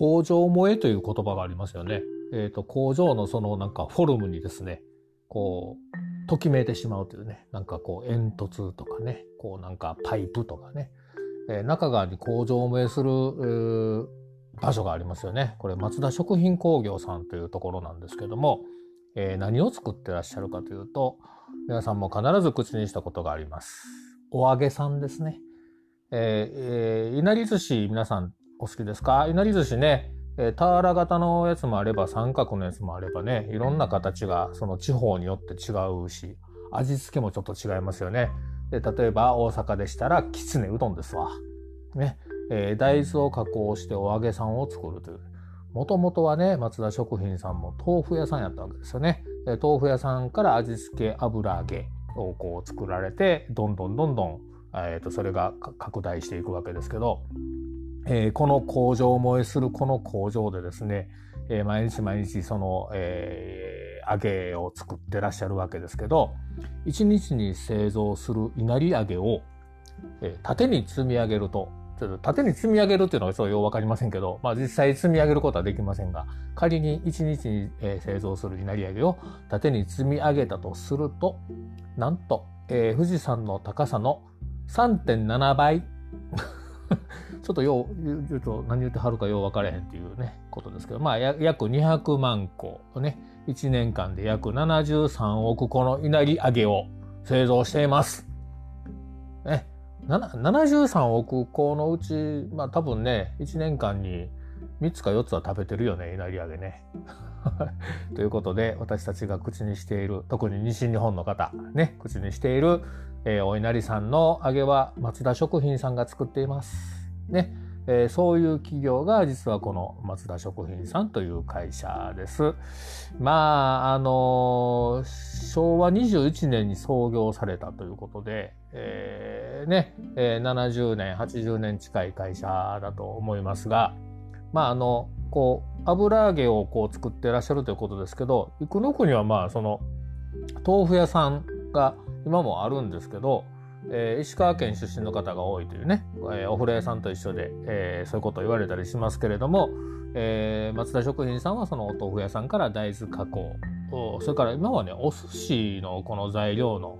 工場萌えという言葉がありますよね。えっ、ー、と、工場のそのなんかフォルムにですね、こう、ときめいてしまうというね、なんかこう煙突とかね、こうなんかパイプとかね、えー、中側に工場萌えする、場所がありますよね。これ松田食品工業さんというところなんですけども、えー、何を作ってらっしゃるかというと、皆さんも必ず口にしたことがあります。お揚げさんですね。えー、えー、いなり寿司皆さんお好きですか？いなり寿司ね、えー、俵型のやつもあれば三角のやつもあればね、いろんな形がその地方によって違うし、味付けもちょっと違いますよね。で、例えば大阪でしたらきつねうどんですわ。ね。えー、大豆を加工してお揚げさんを作るという。もともとはね、松田食品さんも豆腐屋さんやったわけですよね。豆腐屋さんから味付け油揚げをこう作られて、どんどんどんどん、えー、とそれが拡大していくわけですけど、えー、この工場を燃えするこの工場でですね、えー、毎日毎日その、えー、揚げを作ってらっしゃるわけですけど、1日に製造する稲荷揚げを、えー、縦に積み上げると縦に積み上げるっていうのがそうようわかりませんけど、まあ実際積み上げることはできませんが、仮に1日に、製造する稲荷揚げを縦に積み上げたとすると、なんと、えー、富士山の高さの3.7倍。ちょっとよう言うと何言ってはるかよう分からへんっていうね、ことですけど、まあ約200万個ね、1年間で約73億個の稲荷揚げを製造しています。ね、73億個のうち、まあ多分ね、1年間に3つか4つは食べてるよね、稲荷揚げね。ということで、私たちが口にしている、特に西日本の方、ね、口にしている、えー、お稲荷さんの揚げは松田食品さんが作っています。ね。えー、そういう企業が実はこの松田食品さんという会社です。まあ、あの、昭和21年に創業されたということで、えー、ね、えー、70年、80年近い会社だと思いますが、まあ、あの、こう、油揚げをこう作ってらっしゃるということですけど、生野区にはまあ、その、豆腐屋さんが今もあるんですけど、えー、石川県出身の方が多いというね、えー、お風呂屋さんと一緒で、えー、そういうことを言われたりしますけれども、えー、松田食品さんはそのお豆腐屋さんから大豆加工それから今はねお寿司のこの材料の、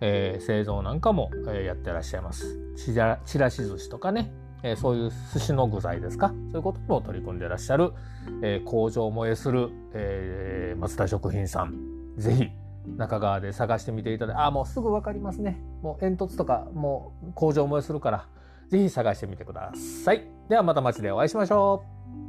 えー、製造なんかも、えー、やってらっしゃいます。ちらちらし寿司とかね、えー、そういう寿司の具材ですか？そういうことも取り組んでらっしゃる、えー、工場燃えする、えー、松田食品さん。ぜひ中川で探してみていただいて、あ、もうすぐ分かりますね。もう煙突とか、もう工場燃えするから、是非探してみてください。ではまた街でお会いしましょう。